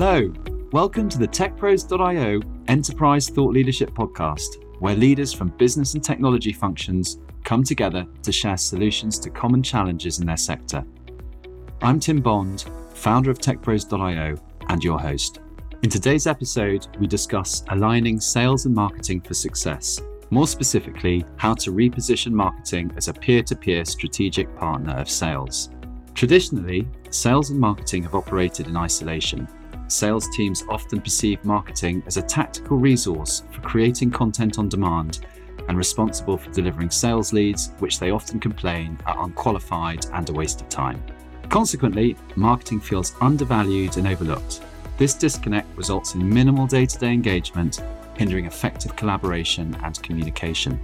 Hello, welcome to the TechPros.io Enterprise Thought Leadership Podcast, where leaders from business and technology functions come together to share solutions to common challenges in their sector. I'm Tim Bond, founder of TechPros.io and your host. In today's episode, we discuss aligning sales and marketing for success. More specifically, how to reposition marketing as a peer to peer strategic partner of sales. Traditionally, sales and marketing have operated in isolation. Sales teams often perceive marketing as a tactical resource for creating content on demand and responsible for delivering sales leads, which they often complain are unqualified and a waste of time. Consequently, marketing feels undervalued and overlooked. This disconnect results in minimal day to day engagement, hindering effective collaboration and communication.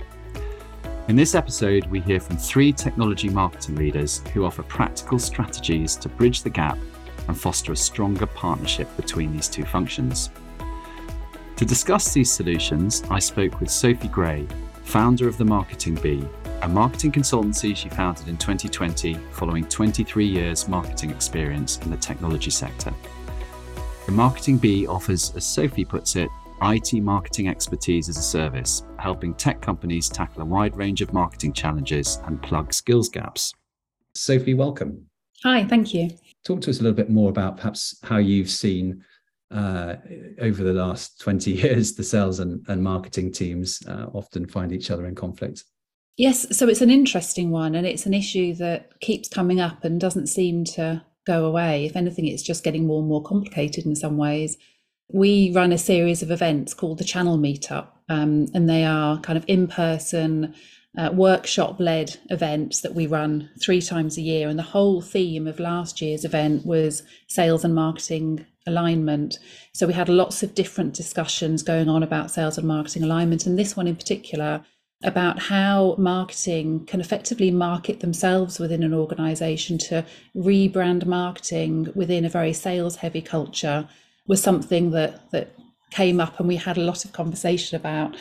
In this episode, we hear from three technology marketing leaders who offer practical strategies to bridge the gap and foster a stronger partnership between these two functions. To discuss these solutions, I spoke with Sophy Gray, founder of the Marketing Bee, a marketing consultancy she founded in 2020 following 23 years marketing experience in the technology sector. The Marketing Bee offers, as Sophy puts it, IT marketing expertise as a service, helping tech companies tackle a wide range of marketing challenges and plug skills gaps. Sophy, welcome. Hi, thank you. Talk to us a little bit more about perhaps how you've seen uh, over the last 20 years the sales and, and marketing teams uh, often find each other in conflict. Yes, so it's an interesting one, and it's an issue that keeps coming up and doesn't seem to go away. If anything, it's just getting more and more complicated in some ways. We run a series of events called the Channel Meetup, um, and they are kind of in person, uh, workshop led events that we run three times a year. And the whole theme of last year's event was sales and marketing alignment. So we had lots of different discussions going on about sales and marketing alignment. And this one in particular about how marketing can effectively market themselves within an organization to rebrand marketing within a very sales heavy culture was something that that came up and we had a lot of conversation about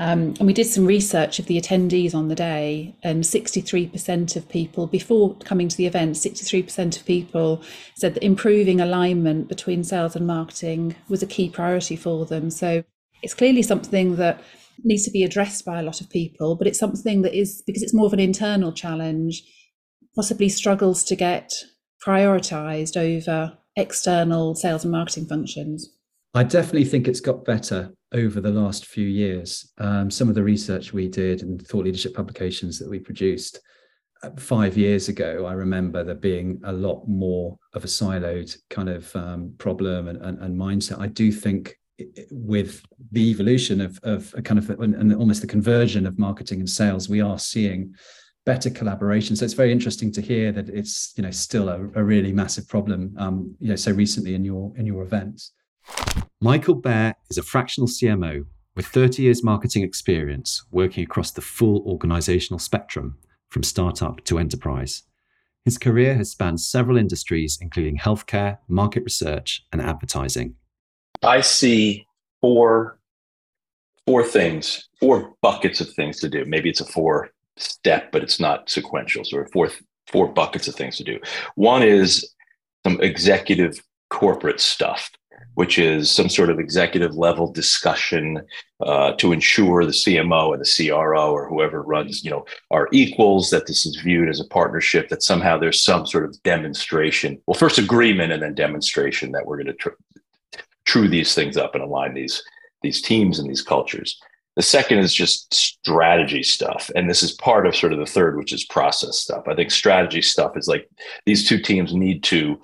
um, and we did some research of the attendees on the day, and 63% of people, before coming to the event, 63% of people said that improving alignment between sales and marketing was a key priority for them. So it's clearly something that needs to be addressed by a lot of people, but it's something that is, because it's more of an internal challenge, possibly struggles to get prioritized over external sales and marketing functions. I definitely think it's got better over the last few years. Um, some of the research we did and thought leadership publications that we produced uh, five years ago, I remember there being a lot more of a siloed kind of um, problem and, and, and, mindset. I do think with the evolution of, of a kind of and almost the conversion of marketing and sales, we are seeing better collaboration. So it's very interesting to hear that it's you know still a, a really massive problem. Um, you know, so recently in your in your events. Michael Baer is a fractional CMO with 30 years marketing experience working across the full organizational spectrum from startup to enterprise. His career has spanned several industries, including healthcare, market research, and advertising. I see four four things, four buckets of things to do. Maybe it's a four step, but it's not sequential. So four four buckets of things to do. One is some executive corporate stuff which is some sort of executive level discussion uh, to ensure the CMO and the CRO or whoever runs, you know, are equals, that this is viewed as a partnership, that somehow there's some sort of demonstration. Well, first agreement and then demonstration that we're going to tr- true these things up and align these these teams and these cultures. The second is just strategy stuff. And this is part of sort of the third, which is process stuff. I think strategy stuff is like these two teams need to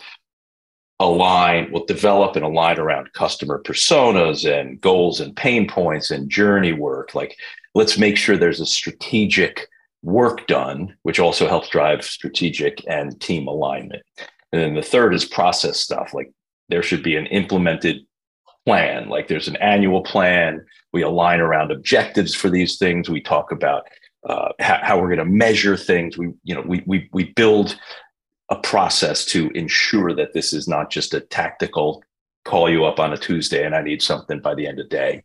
align, will develop and align around customer personas and goals and pain points and journey work. Like, let's make sure there's a strategic work done, which also helps drive strategic and team alignment. And then the third is process stuff. Like, there should be an implemented plan. Like, there's an annual plan. We align around objectives for these things. We talk about uh, how, how, we're going to measure things. We, you know, we we we build a process to ensure that this is not just a tactical call you up on a Tuesday and I need something by the end of the day.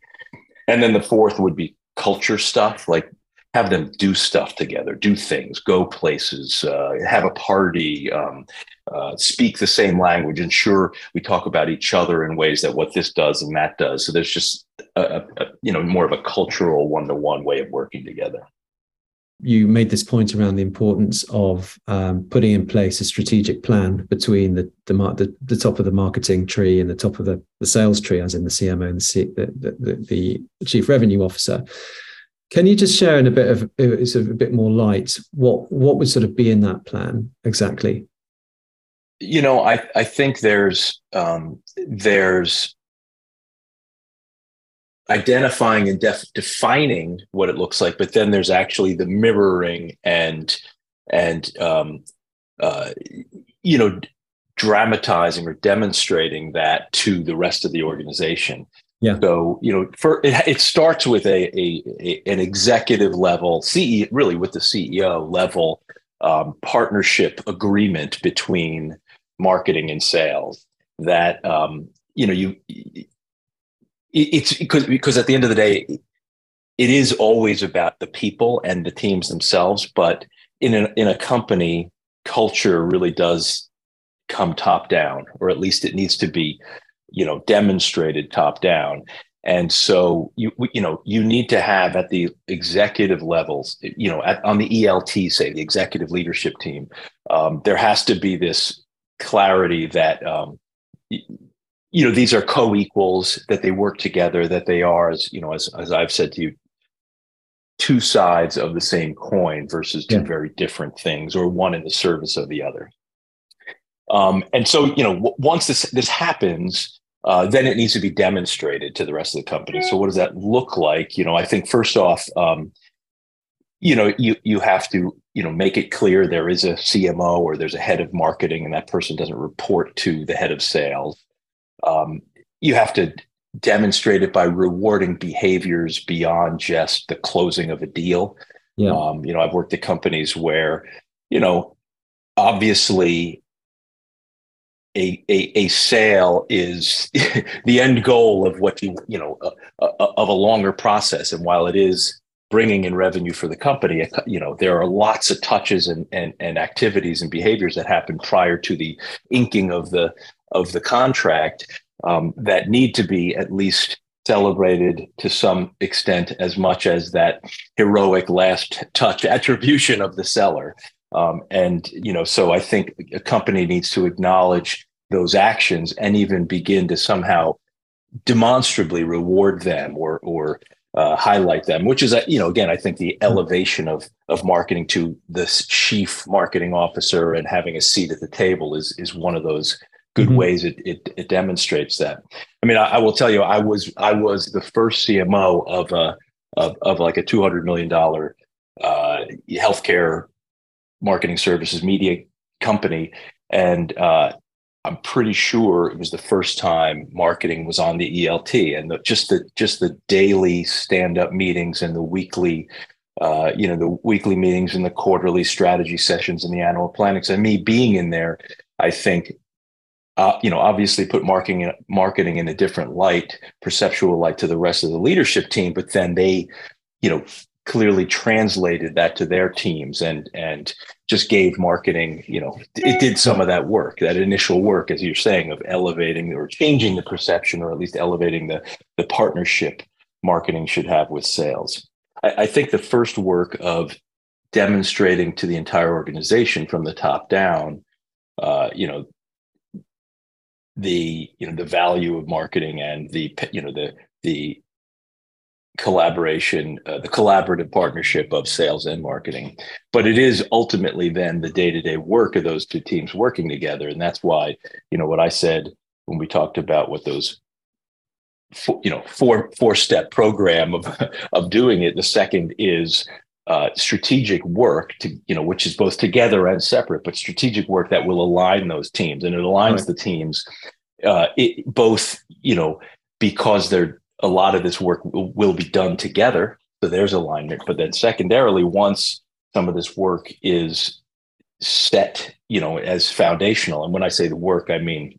And then the fourth would be culture stuff. Like have them do stuff together, do things, go places, uh, have a party, um, uh, speak the same language. Ensure we talk about each other in ways that what this does and that does. So there's just a, a you know more of a cultural one to one way of working together you made this point around the importance of um, putting in place a strategic plan between the, the the, the top of the marketing tree and the top of the, the sales tree, as in the CMO and the, C, the, the, chief revenue officer. Can you just share in a bit of uh, sort of a bit more light what what would sort of be in that plan exactly? You know, I I think there's um, there's identifying and def- defining what it looks like, but then there's actually the mirroring and and um, uh, you know dramatizing or demonstrating that to the rest of the organization. Yeah. So you know, for it, it starts with a, a, a, an executive level, CE really with the CEO level um, partnership agreement between marketing and sales that um, you know you it's because because at the end of the day it is always about the people and the teams themselves but in a, in a company culture really does come top down or at least it needs to be you know demonstrated top down. And so you you know you need to have at the executive levels you know at, on the ELT say the executive leadership team um, there has to be this clarity that um, you know these are co-equals that they work together that they are as you know as, as i've said to you two sides of the same coin versus two yeah. very different things or one in the service of the other. Um, and so you know w- once this this happens uh, then it needs to be demonstrated to the rest of the company. So what does that look like? You know i think first off um, you know you you have to you know make it clear there is a cmo or there's a head of marketing and that person doesn't report to the head of sales um, you have to demonstrate it by rewarding behaviors beyond just the closing of a deal. Yeah. Um, you know, I've worked at companies where, you know, obviously a, a, a sale is the end goal of what you, you know, uh, uh, of a longer process. And while it is bringing in revenue for the company, you know, there are lots of touches and, and, and activities and behaviors that happen prior to the inking of the, of the contract um, that need to be at least celebrated to some extent as much as that heroic last touch attribution of the seller. Um, and you know so i think a company needs to acknowledge those actions and even begin to somehow demonstrably reward them or or uh, highlight them, which is, you know, again, I think the elevation of of marketing to the chief marketing officer and having a seat at the table is is one of those good mm-hmm. ways it, it, it demonstrates that. I mean, I, I, will tell you, I was I was the first CMO of a of, of like a two hundred million dollar uh, healthcare marketing services media company, and uh, I'm pretty sure it was the first time marketing was on the ELT, and the, just the just the daily stand up meetings and the weekly. Uh, you know the weekly meetings and the quarterly strategy sessions and the annual planning. So me being in there, I think uh, you know, obviously put marketing marketing in a different light, perceptual light to the rest of the leadership team, but then they, you know, clearly translated that to their teams and and just gave marketing, you know, it did some of that work, that initial work, as you're saying, of elevating or changing the perception, or at least elevating the the partnership marketing should have with sales. I, I think the first work of demonstrating to the entire organization from the top down, uh, you know, the you know the value of marketing and the you know the the collaboration uh, the collaborative partnership of sales and marketing. But it is ultimately then the day-to-day work of those two teams working together. And that's why you know what i said when we talked about what those four, you know four four step program of of doing it the second is uh, strategic work to you know which is both together and separate but strategic work that will align those teams and it aligns right. the teams uh, it, both you know because there a lot of this work will, will be done together so there's alignment but then secondarily once some of this work is set you know as foundational and when i say the work i mean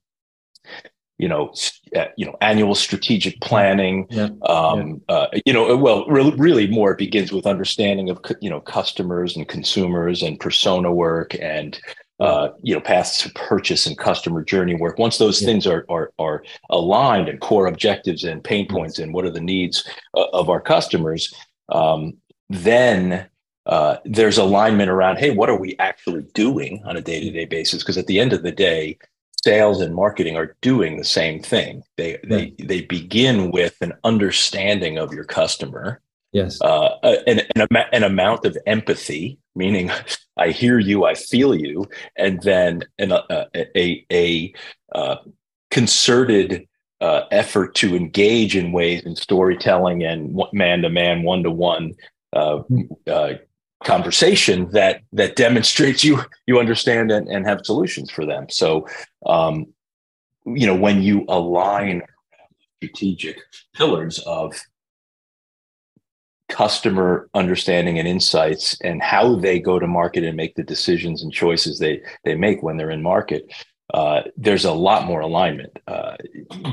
you know, uh, you know, annual strategic planning. Yeah. Um, yeah. Uh, you know, well, re- really more it begins with understanding of you know customers and consumers and persona work and uh, you know paths to purchase and customer journey work. Once those yeah. things are, are are aligned and core objectives and pain points and what are the needs uh, of our customers, um, then uh, there's alignment around hey what are we actually doing on a day-to-day basis because at the end of the day sales and marketing are doing the same thing. They they they begin with an understanding of your customer. Yes. Uh, an, an, an amount of empathy, meaning I hear you, I feel you, and then an, uh, a a, a uh, concerted uh, effort to engage in ways in storytelling and man to man, one to one conversation that that demonstrates you you understand and, and have solutions for them. So um, you know when you align strategic pillars of customer understanding and insights and how they go to market and make the decisions and choices they they make when they're in market uh, there's a lot more alignment uh,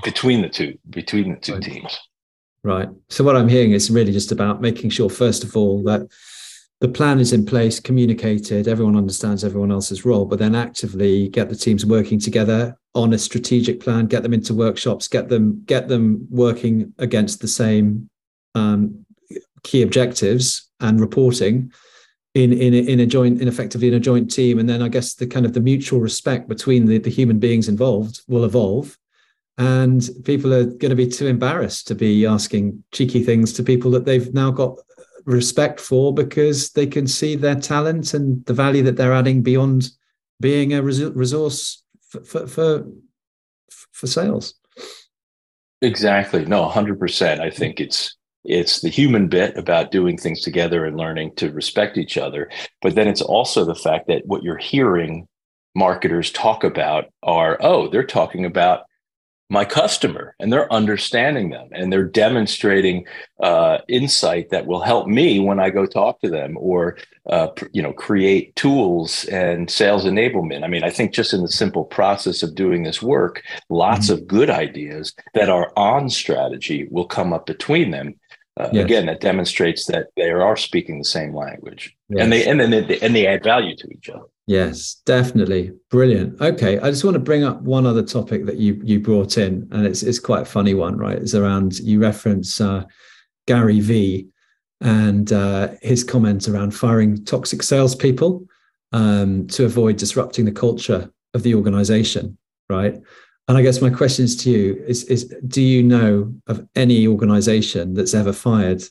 between the two between the two right. teams. Right. So what i'm hearing is really just about making sure first of all that the plan is in place, communicated, everyone understands everyone else's role, but then actively get the teams working together on a strategic plan, get them into workshops, get them get them working against the same um, key objectives and reporting in in in a joint in effectively in a joint team. And then i guess the kind of the mutual respect between the, the human beings involved will evolve. And people are going to be too embarrassed to be asking cheeky things to people that they've now got respect for because they can see their talent and the value that they're adding beyond being a resource for for, for, for sales. Exactly. No, 100%. I think it's it's the human bit about doing things together and learning to respect each other, but then it's also the fact that what you're hearing marketers talk about are oh, they're talking about my customer and they're understanding them and they're demonstrating uh, insight that will help me when I go talk to them or uh, you know create tools and sales enablement. I mean, I think just in the simple process of doing this work, lots mm-hmm. of good ideas that are on strategy will come up between them. Uh, yes. Again, that demonstrates that they are speaking the same language, yes. and they and then they, and they add value to each other. Yes, definitely. Brilliant. Okay. I just want to bring up one other topic that you you brought in, and it's it's quite a funny one, right? It's around you reference uh, Gary Vee and uh, his comments around firing toxic salespeople um, to avoid disrupting the culture of the organization, right? And I guess my questions to you is, is do you know of any organization that's ever fired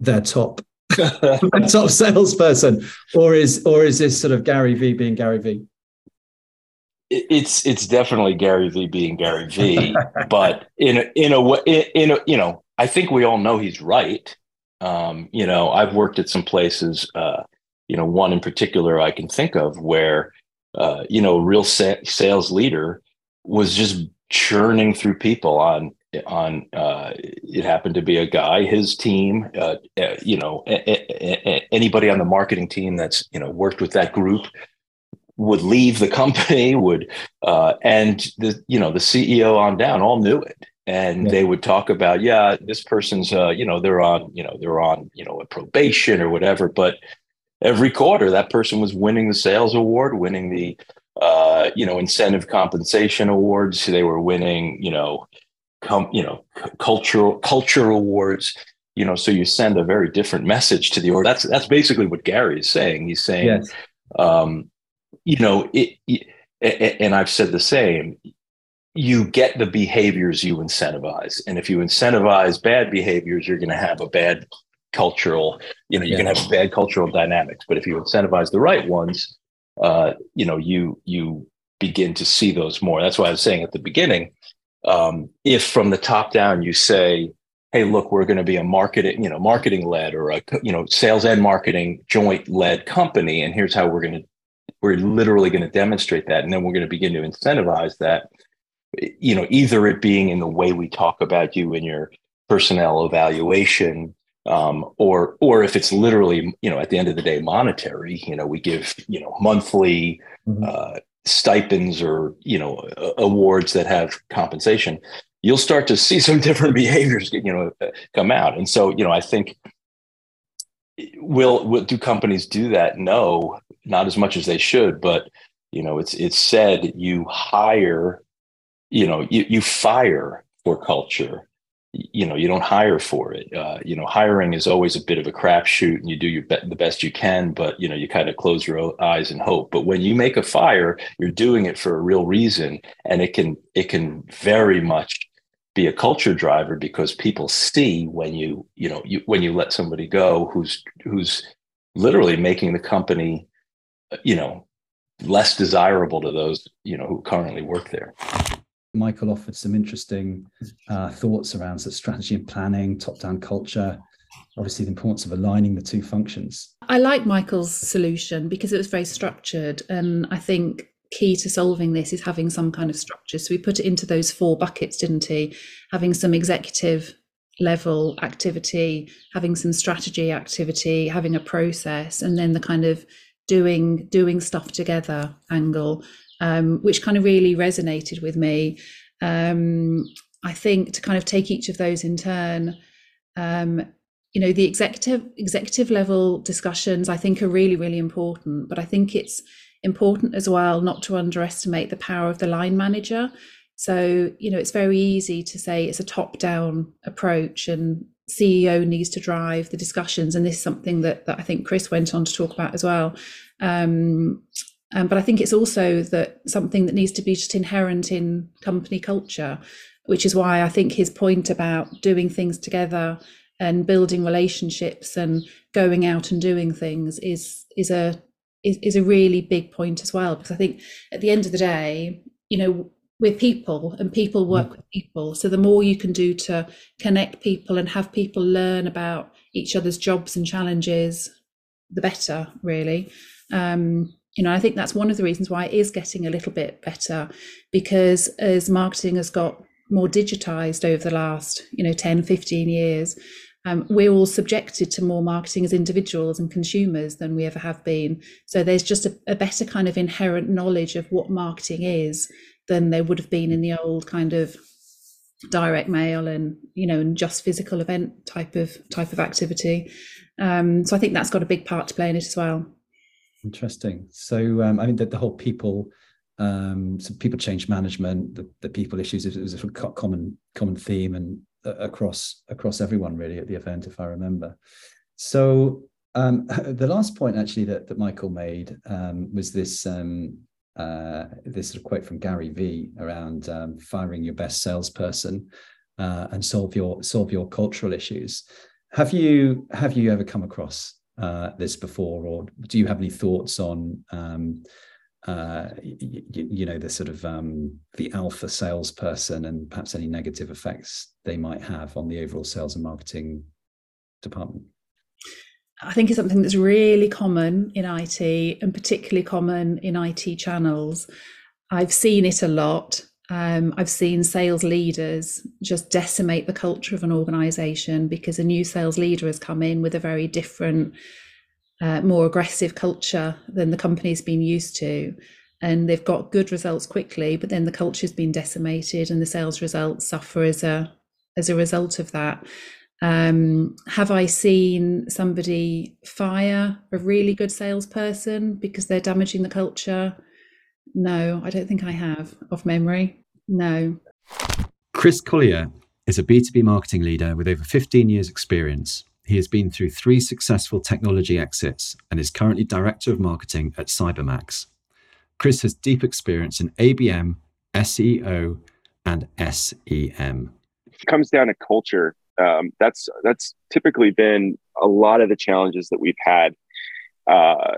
their top top salesperson, or is or is this sort of Gary Vee being Gary Vee? It's it's definitely Gary Vee being Gary Vee, but in a, in a way, in a you know, I think we all know he's right. Um, you know, I've worked at some places. Uh, you know, one in particular I can think of where uh, you know, a real sa- sales leader was just churning through people on on uh, it happened to be a guy his team uh, uh, you know a, a, anybody on the marketing team that's you know worked with that group would leave the company would uh, and the you know the ceo on down all knew it and yeah. they would talk about yeah this person's uh, you know they're on you know they're on you know a probation or whatever but every quarter that person was winning the sales award winning the uh, you know incentive compensation awards they were winning you know com, you know cultural culture awards you know so you send a very different message to the org that's that's basically what gary is saying he's saying yes. um, you know it, it, and i've said the same you get the behaviors you incentivize and if you incentivize bad behaviors you're going to have a bad cultural you know you're yeah. going to have bad cultural dynamics but if you incentivize the right ones uh, you know you you begin to see those more that's why i was saying at the beginning um, if from the top down you say hey look we're going to be a marketing you know marketing led or a you know sales and marketing joint led company and here's how we're going to we're literally going to demonstrate that and then we're going to begin to incentivize that you know either it being in the way we talk about you in your personnel evaluation um, or or if it's literally you know at the end of the day monetary you know we give you know monthly mm-hmm. uh, stipends or you know awards that have compensation you'll start to see some different behaviors you know come out. And so you know i think will, will do companies do that? No not as much as they should but you know it's it's said you hire you know you, you fire for culture you know you don't hire for it. Uh, you know hiring is always a bit of a crapshoot and you do your be- the best you can but you know you kind of close your eyes and hope. But when you make a fire you're doing it for a real reason and it can it can very much be a culture driver because people see when you you know you when you let somebody go who's who's literally making the company you know less desirable to those you know who currently work there Michael offered some interesting uh, thoughts around sort of strategy and planning, top down culture, obviously the importance of aligning the two functions. I like Michael's solution because it was very structured. And I think key to solving this is having some kind of structure. So we put it into those four buckets, didn't he? Having some executive level activity, having some strategy activity, having a process, and then the kind of doing doing stuff together angle um, which kind of really resonated with me. Um, I think to kind of take each of those in turn, um, you know, the executive executive level discussions I think are really really important, but I think it's important as well not to underestimate the power of the line manager. So you know, it's very easy to say it's a top down approach and CEO needs to drive the discussions, and this is something that, that I think Chris went on to talk about as well. Um, um, but I think it's also that something that needs to be just inherent in company culture, which is why I think his point about doing things together and building relationships and going out and doing things is is a is, is a really big point as well. Because I think at the end of the day, you know, we're people and people work mm. with people. So the more you can do to connect people and have people learn about each other's jobs and challenges, the better, really. Um, you know, I think that's one of the reasons why it is getting a little bit better because as marketing has got more digitized over the last, you know, 10, 15 years, um, we're all subjected to more marketing as individuals and consumers than we ever have been. So there's just a, a better kind of inherent knowledge of what marketing is than there would have been in the old kind of direct mail and you know and just physical event type of type of activity um, so i think that's got a big part to play in it as well Interesting. So, um, I mean, the, the whole people, um, so people change management, the, the people issues it was a common common theme and uh, across across everyone really at the event, if I remember. So, um, the last point actually that, that Michael made um, was this um, uh, this sort of quote from Gary Vee around um, firing your best salesperson uh, and solve your solve your cultural issues. Have you have you ever come across uh, this before, or do you have any thoughts on, um, uh, y- you know, the sort of um, the alpha salesperson and perhaps any negative effects they might have on the overall sales and marketing department? I think it's something that's really common in IT and particularly common in IT channels. I've seen it a lot. Um, I've seen sales leaders just decimate the culture of an organization because a new sales leader has come in with a very different, uh, more aggressive culture than the company's been used to. And they've got good results quickly, but then the culture's been decimated and the sales results suffer as a as a result of that. Um, have I seen somebody fire a really good salesperson because they're damaging the culture? No, I don't think I have off memory. No. Chris Collier is a B2B marketing leader with over 15 years' experience. He has been through three successful technology exits and is currently Director of Marketing at Cybermaxx. Chris has deep experience in ABM, SEO, and SEM. It comes down to culture. Um, that's that's typically been a lot of the challenges that we've had. Uh,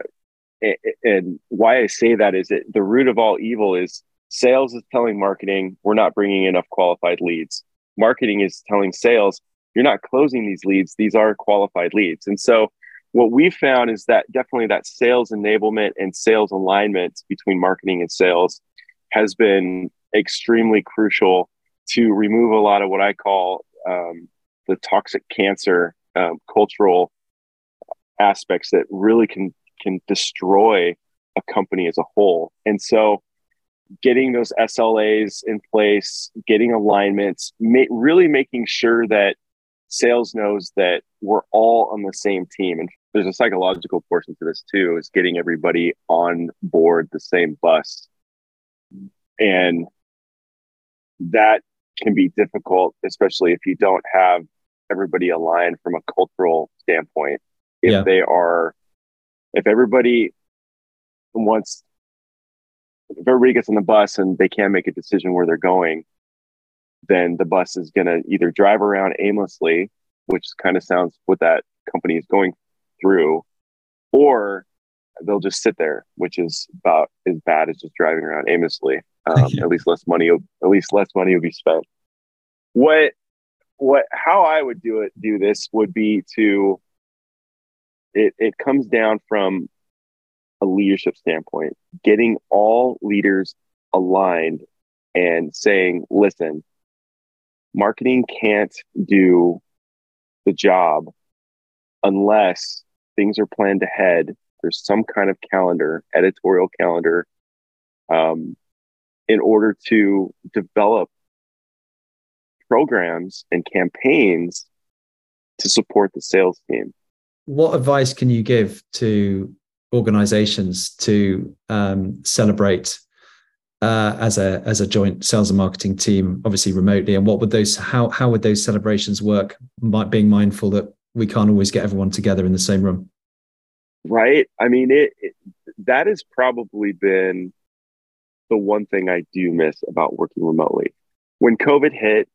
and why I say that is that the root of all evil is sales is telling marketing we're not bringing enough qualified leads. Marketing is telling sales you're not closing these leads; these are qualified leads. And so, what we found is that definitely that sales enablement and sales alignment between marketing and sales has been extremely crucial to remove a lot of what I call um, the toxic cancer um, cultural aspects that really can can destroy a company as a whole. And so getting those SLAs in place, getting alignments, ma- really making sure that sales knows that we're all on the same team. And there's a psychological portion to this too, is getting everybody on board the same bus. And that can be difficult, especially if you don't have everybody aligned from a cultural standpoint. If yeah. they are, if everybody wants if everybody gets on the bus and they can't make a decision where they're going, then the bus is going to either drive around aimlessly, which kind of sounds what that company is going through, or they'll just sit there, which is about as bad as just driving around aimlessly. Um, at least less money, at least less money will be spent. What, what, how I would do it, do this would be to. It it comes down from a leadership standpoint, getting all leaders aligned and saying, listen, marketing can't do the job unless things are planned ahead. There's some kind of calendar, editorial calendar, um, in order to develop programs and campaigns to support the sales team. What advice can you give to organizations to um, celebrate uh, as a as a joint sales and marketing team, obviously remotely? And what would those how how would those celebrations work? Might being mindful that we can't always get everyone together in the same room. Right. I mean, it, it that has probably been the one thing I do miss about working remotely. When COVID hit,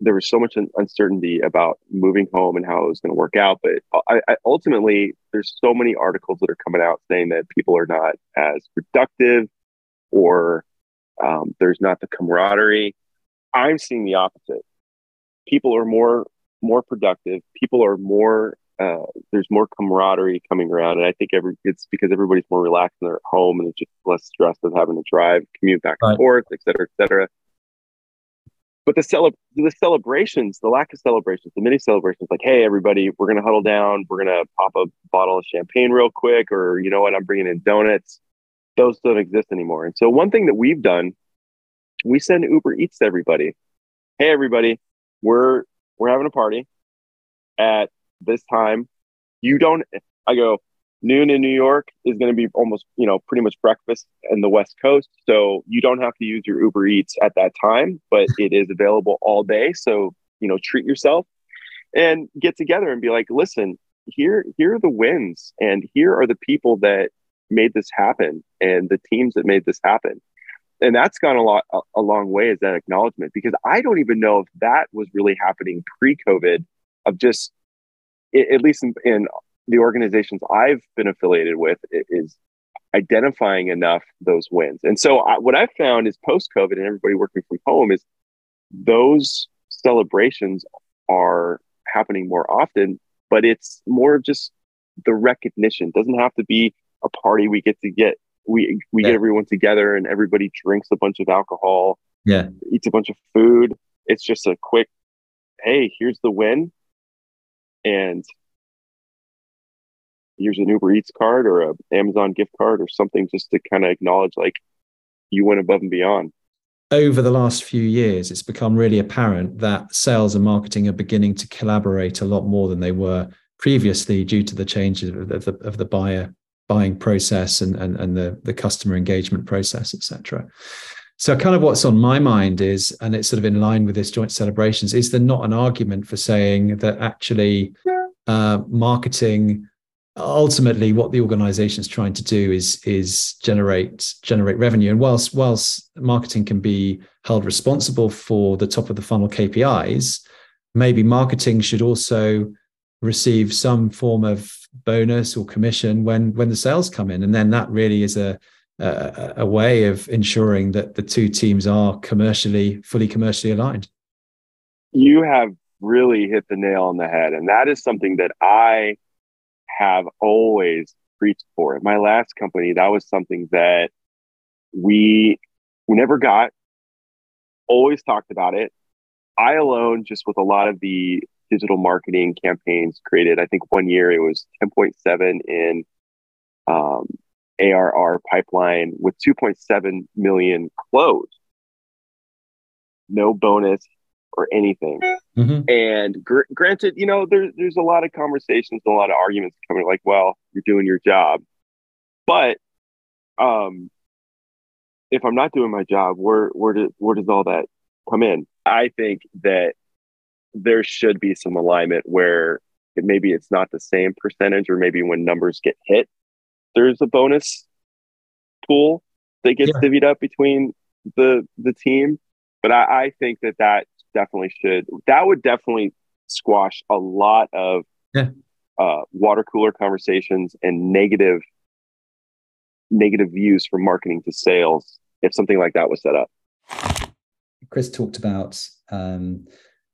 there was so much uncertainty about moving home and how it was going to work out. But I, I, ultimately, there's so many articles that are coming out saying that people are not as productive or um, there's not the camaraderie. I'm seeing the opposite. People are more more productive. People are more. Uh, there's more camaraderie coming around, and I think every it's because everybody's more relaxed and they're at home and it's just less stressed of having to drive, commute back and right. forth, et cetera, et cetera but the cele- the celebrations, the lack of celebrations, the mini celebrations, like, hey, everybody, we're gonna huddle down, we're gonna pop a bottle of champagne real quick, or you know what, I'm bringing in donuts. Those don't exist anymore. And so one thing that we've done, we send Uber Eats to everybody. Hey, everybody, we're we're having a party at this time. You don't. I go noon in New York is going to be almost, you know, pretty much breakfast in the West Coast. So you don't have to use your Uber Eats at that time, but it is available all day. So, you know, treat yourself and get together and be like, listen, here, here are the wins and here are the people that made this happen and the teams that made this happen. And that's gone a lot, a, a long way as that acknowledgement because I don't even know if that was really happening pre COVID of just, at least in, in the organizations I've been affiliated with is identifying enough those wins. And so I, what I've found is post COVID and everybody working from home is those celebrations are happening more often, but it's more just the recognition. It doesn't have to be a party we get to get we we yeah. get everyone together and everybody drinks a bunch of alcohol, yeah, eats a bunch of food. It's just a quick, hey, here's the win. And here's an Uber Eats card or a Amazon gift card or something just to kind of acknowledge like you went above and beyond. Over the last few years, it's become really apparent that sales and marketing are beginning to collaborate a lot more than they were previously due to the changes of the, of the buyer buying process and, and, and the, the customer engagement process, etc. So, kind of what's on my mind is, and it's sort of in line with this joint celebrations, is there not an argument for saying that actually uh, marketing ultimately what the organization is trying to do is is generate generate revenue. And whilst whilst marketing can be held responsible for the top of the funnel KPIs maybe marketing should also receive some form of bonus or commission when when the sales come in. And then that really is a a, a way of ensuring that the two teams are commercially fully commercially aligned. You have really hit the nail on the head. And that is something that i have always preached for. At my last company, that was something that we we never got. Always talked about it. I alone, just with a lot of the digital marketing campaigns created, I think one year it was 10.7 in um, ARR pipeline with 2.7 million closed. No bonus or anything. Mm-hmm. And gr- granted, you know, there, there's a lot of conversations, and a lot of arguments coming like, well, you're doing your job. But um, if I'm not doing my job, where where does where does all that come in? I think that there should be some alignment where it, maybe it's not the same percentage, or maybe when numbers get hit, there's a bonus pool that gets yeah. divvied up between the the team. But I, I think that that definitely should that would definitely squash a lot of yeah. uh, water cooler conversations and negative negative views from marketing to sales if something like that was set up. Chris talked about um,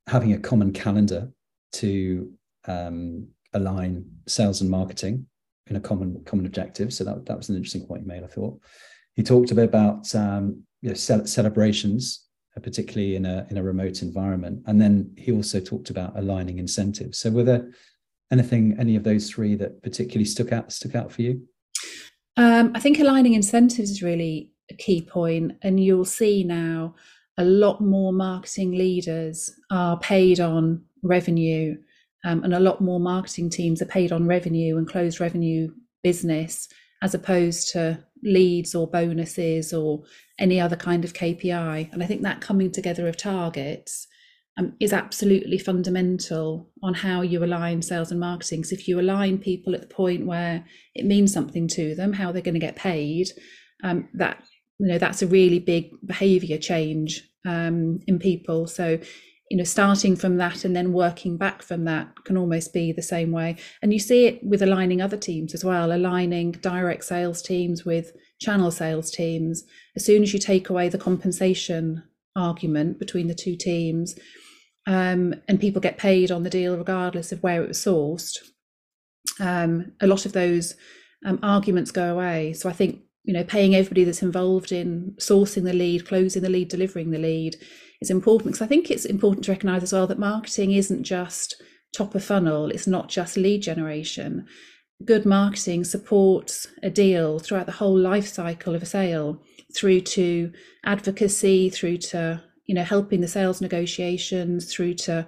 having a common calendar to um, align sales and marketing in a common common objective. So that, that was an interesting point he made. I thought he talked a bit about um, you know, celebrations, uh, particularly in a in a remote environment, and then he also talked about aligning incentives. So were there anything any of those three that particularly stuck out stuck out for you? Um, I think aligning incentives is really a key point, and you'll see now a lot more marketing leaders are paid on revenue, um, and a lot more marketing teams are paid on revenue and closed revenue business as opposed to leads or bonuses or any other kind of KPI. And I think that coming together of targets um, is absolutely fundamental on how you align sales and marketing. So if you align people at the point where it means something to them, how they're going to get paid, um, that you know that's a really big behaviour change um, in people. So you know starting from that and then working back from that can almost be the same way and you see it with aligning other teams as well aligning direct sales teams with channel sales teams as soon as you take away the compensation argument between the two teams um, and people get paid on the deal regardless of where it was sourced, um, a lot of those um, arguments go away. So I think you know paying everybody that's involved in sourcing the lead, closing the lead, delivering the lead is important because I think it's important to recognise as well that marketing isn't just top of funnel. It's not just lead generation. Good marketing supports a deal throughout the whole life cycle of a sale, through to advocacy, through to you know helping the sales negotiations through to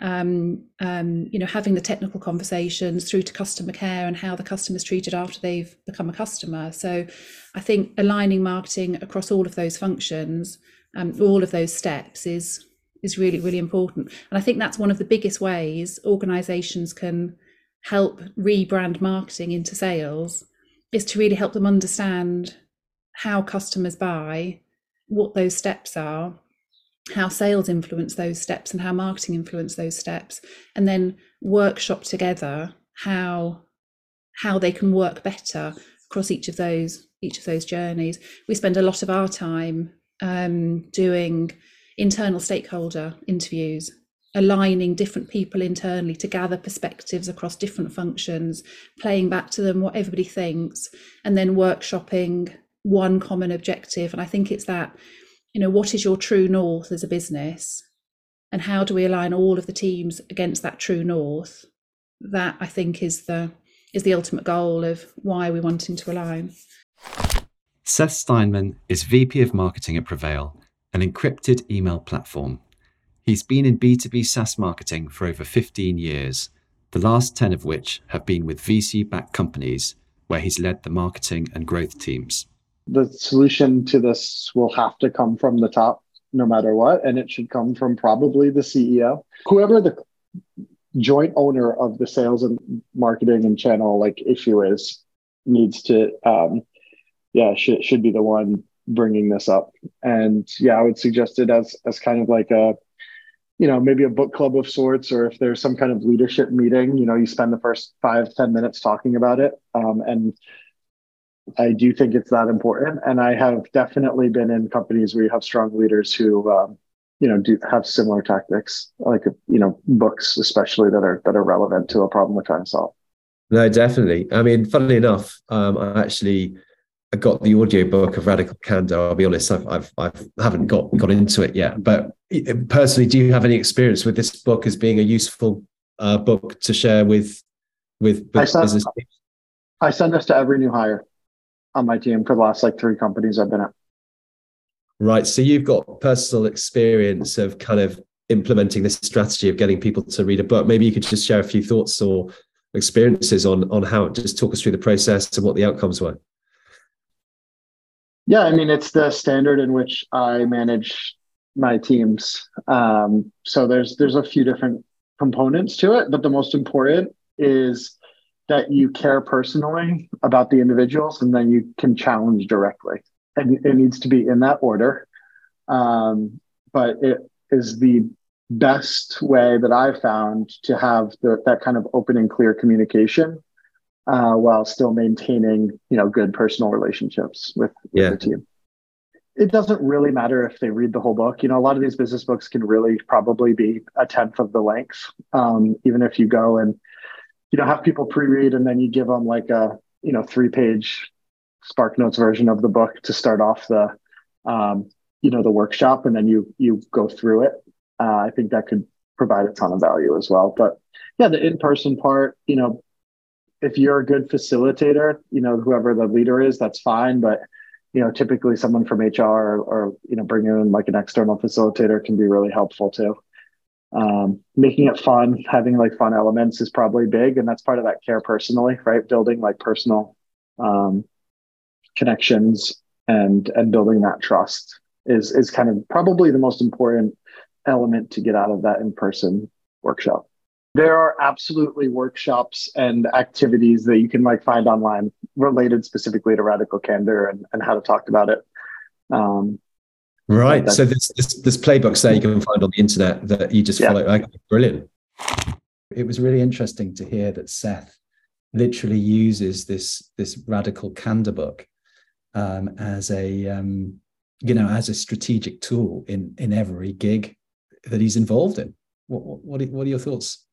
um, um, you know having the technical conversations through to customer care and how the customer is treated after they've become a customer. So i think aligning marketing across all of those functions um, all of those steps is is really really important. And i think that's one of the biggest ways organizations can help rebrand marketing into sales is to really help them understand how customers buy what those steps are how sales influence those steps and how marketing influence those steps and then workshop together how how they can work better across each of those each of those journeys. We spend a lot of our time um, doing internal stakeholder interviews aligning different people internally to gather perspectives across different functions playing back to them what everybody thinks and then workshopping one common objective. And i think it's that you know what is your true north as a business? And how do we align all of the teams against that true north? That i think is the is the ultimate goal of why we're wanting to align. Seth steinman is vp of marketing at PreVeil an encrypted email platform. He's been in b2b saas marketing for over 15 years the last 10 of which have been with vc backed companies where he's led the marketing and growth teams the solution to this will have to come from the top no matter what and it should come from probably the ceo whoever the joint owner of the sales and marketing and channel like issue is needs to um yeah should, should be the one bringing this up. And yeah i would suggest it as as kind of like a you know maybe a book club of sorts or if there's some kind of leadership meeting you know you spend the first five ten minutes talking about it um, and I do think it's that important, and I have definitely been in companies where you have strong leaders who, um, you know, do have similar tactics, like you know, books especially that are that are relevant to a problem we're trying to solve. No, definitely. I mean, funnily enough, um, I actually I got the audio book of Radical Candor. I'll be honest, I've, I've, I've haven't got got into it yet. But personally, do you have any experience with this book as being a useful uh, book to share with with, I send, business? I send this to every new hire. On my team for the last like three companies I've been at. Right. So you've got personal experience of kind of implementing this strategy of getting people to read a book. Maybe you could just share a few thoughts or experiences on on how just talk us through the process and what the outcomes were. Yeah, I mean it's the standard in which I manage my teams. Um, so there's there's a few different components to it, but the most important is that you care personally about the individuals and then you can challenge directly. And it needs to be in that order. Um, but it is the best way that I've found to have the, that kind of open and clear communication uh, while still maintaining, you know, good personal relationships with, with Yeah. the team. It doesn't really matter if they read the whole book. You know, a lot of these business books can really probably be a tenth of the length. Um, even if you go and you know have people pre-read and then you give them like a you know three page SparkNotes version of the book to start off the um, you know the workshop and then you you go through it. Uh, i think that could provide a ton of value as well. But yeah the in-person part you know if you're a good facilitator you know whoever the leader is that's fine. But you know typically someone from hr or, or you know bringing in like an external facilitator can be really helpful too um, making it fun having like fun elements is probably big and that's part of that care personally right? Building like personal um, connections and and building that trust is is kind of probably the most important element to get out of that in-person workshop. There are absolutely workshops and activities that you can like find online related specifically to radical candor and, and how to talk about it. Um, Right. That- So there's, there's there's playbooks there you can find on the internet that you just Yeah. follow. Okay, brilliant. it was really interesting to hear that Seth literally uses this this radical candor book um, as a um, you know as a strategic tool in in every gig that he's involved in. What what what are, what are your thoughts?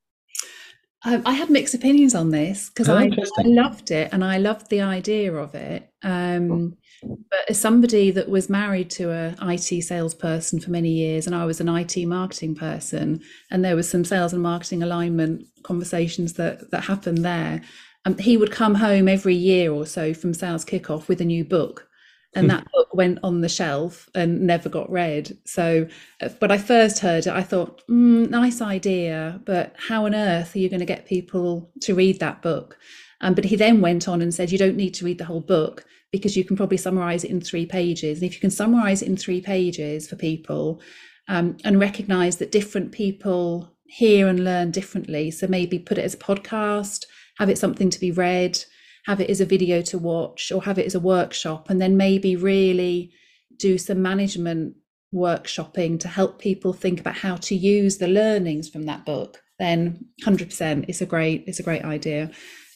Um, I had mixed opinions on this because Oh, I, I loved it and I loved the idea of it. Um, but as somebody that was married to a IT salesperson for many years, and I was an IT marketing person, and there was some sales and marketing alignment conversations that that happened there. Um, he would come home every year or so from sales kickoff with a new book, and that book went on the shelf and never got read. So, uh, when I first heard it, I thought, mm, nice idea, but how on earth are you going to get people to read that book? Um, but he then went on and said, you don't need to read the whole book because you can probably summarize it in three pages. And if you can summarize it in three pages for people um, and recognize that different people hear and learn differently, so maybe put it as a podcast, have it something to be read, have it as a video to watch, or have it as a workshop, and then maybe really do some management workshopping to help people think about how to use the learnings from that book then 100% it's a great it's a great idea.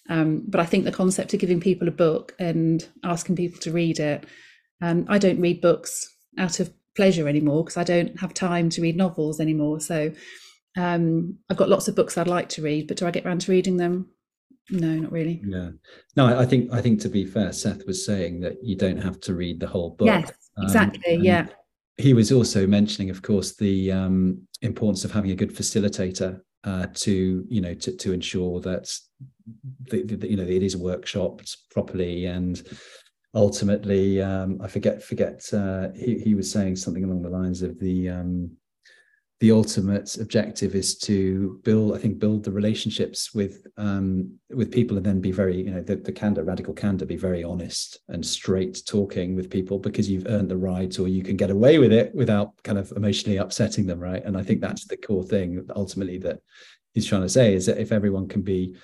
Um, but i think the concept of giving people a book and asking people to read it um, i don't read books out of pleasure anymore because i don't have time to read novels anymore. So um, i've got lots of books i'd like to read but do i get around to reading them no not really Yeah. No, I think I think to be fair, Seth was saying that you don't have to read the whole book. yes Um, exactly and yeah he was also mentioning, of course, the um, importance of having a good facilitator uh, to, you know, to, to ensure that, the, the, you know, it is workshopped properly and ultimately, um, I forget, forget, uh, he, he was saying something along the lines of the, um, the ultimate objective is to build, I think, build the relationships with um, with people, and then be very, you know, the, the candor, radical candor, be very honest and straight talking with people because you've earned the right, or you can get away with it without kind of emotionally upsetting them, right? And I think that's the core thing ultimately that he's trying to say is that if everyone can be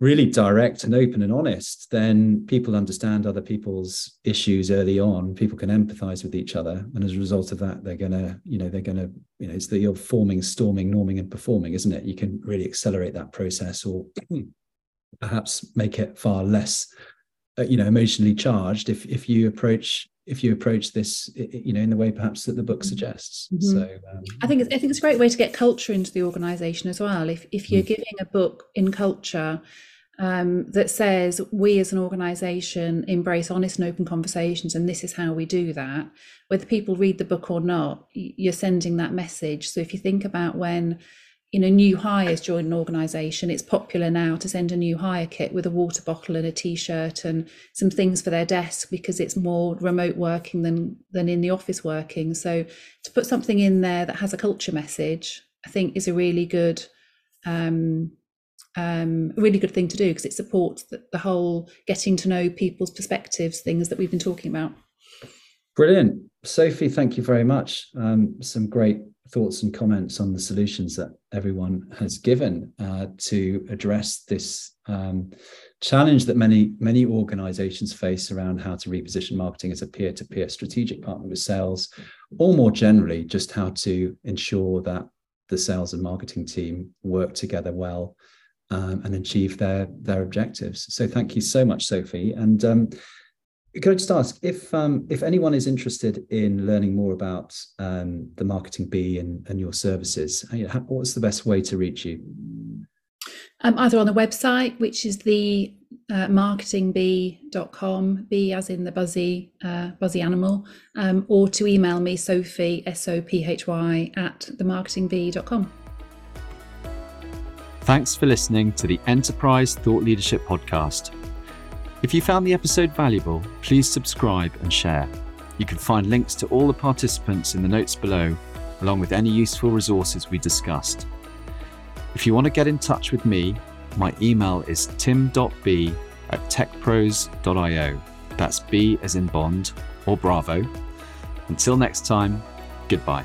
really direct and open and honest, then people understand other people's issues early on. People can empathize with each other, and as a result of that, they're gonna, you know, they're gonna, you know, it's that you're forming, storming, norming, and performing, isn't it? You can really accelerate that process, or perhaps make it far less, uh, you know, emotionally charged if if you approach if you approach this, you know, in the way perhaps that the book suggests. Mhm. So um, I think it's, I think it's a great way to get culture into the organisation as well. If if you're giving a book in culture um, that says we as an organisation embrace honest and open conversations, and this is how we do that, whether people read the book or not, you're sending that message. So if you think about when you know new hires join an organization it's popular now to send a new hire kit with a water bottle and a t-shirt and some things for their desk because it's more remote working than than in the office working so to put something in there that has a culture message i think is a really good um, um, a really good thing to do because it supports the, the whole getting to know people's perspectives things that we've been talking about. Brilliant. Sophy thank you very much. Um, some great thoughts and comments on the solutions that everyone has given uh, to address this um, challenge that many many organizations face around how to reposition marketing as a peer-to-peer strategic partner with sales or more generally just how to ensure that the sales and marketing team work together well um, and achieve their their objectives so thank you so much Sophy and um, could I just ask if um, if anyone is interested in learning more about um, the marketing bee and, and your services, what's the best way to reach you? Um, either on the website, which is the uh, marketingbee.com, bee as in the buzzy uh, buzzy animal, um, or to email me Sophy S O P H Y at themarketingbee.com. Thanks for listening to the Enterprise Thought Leadership Podcast. If you found the episode valuable, please subscribe and share. You can find links to all the participants in the notes below, along with any useful resources we discussed. If you want to get in touch with me, my email is tim.b at techpros.io. That's B as in Bond or Bravo. Until next time, goodbye.